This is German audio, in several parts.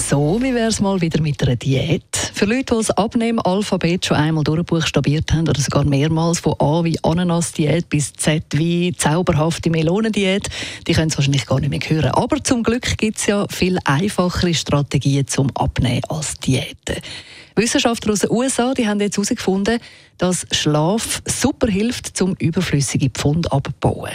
so, wie wäre es mal wieder mit einer Diät? Für Leute, die das Abnehmen-Alphabet schon einmal durchbuchstabiert haben oder sogar mehrmals von A wie Ananas-Diät bis Z wie zauberhafte Melonendiät, die können es wahrscheinlich gar nicht mehr hören. Aber zum Glück gibt es ja viel einfachere Strategien zum Abnehmen als Diäten. Wissenschaftler aus den USA die haben jetzt herausgefunden, dass Schlaf super hilft, zum überflüssige Pfund abzubauen.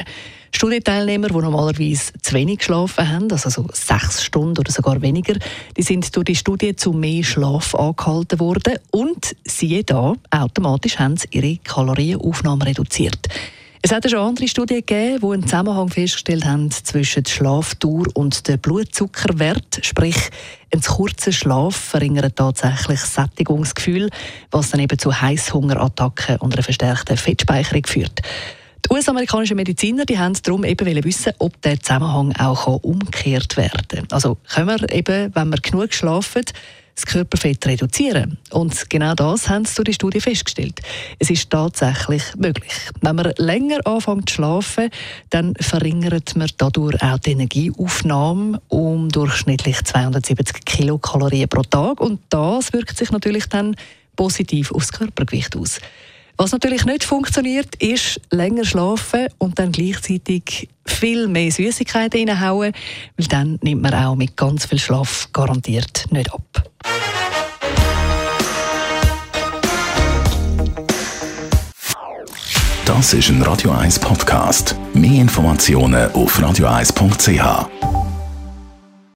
Studienteilnehmer, die normalerweise zu wenig geschlafen haben, also so sechs Stunden oder sogar weniger, die sind durch die Studie zu mehr Schlaf angehalten worden und siehe da, automatisch haben sie ihre Kalorienaufnahme reduziert. Es hat schon andere Studien gegeben, die einen Zusammenhang festgestellt haben zwischen der Schlafdauer und dem Blutzuckerwert. Sprich, ein kurzer Schlaf verringert tatsächlich das Sättigungsgefühl, was dann eben zu Heißhungerattacken und einer verstärkten Fettspeicherung führt. Die US-amerikanischen Mediziner die haben darum eben wissen, ob der Zusammenhang auch umgekehrt werden kann. Also können wir eben, wenn wir genug schlafen, das Körperfett reduzieren. Und genau das haben sie durch die Studie festgestellt. Es ist tatsächlich möglich. Wenn man länger anfängt zu schlafen, dann verringert man dadurch auch die Energieaufnahme um durchschnittlich 270 Kilokalorien pro Tag. Und das wirkt sich natürlich dann positiv aufs Körpergewicht aus. Was natürlich nicht funktioniert, ist länger schlafen und dann gleichzeitig viel mehr Süßigkeiten reinhauen, weil dann nimmt man auch mit ganz viel Schlaf garantiert nicht ab. Das ist ein Radio 1 Podcast. Mehr Informationen auf radio1.ch.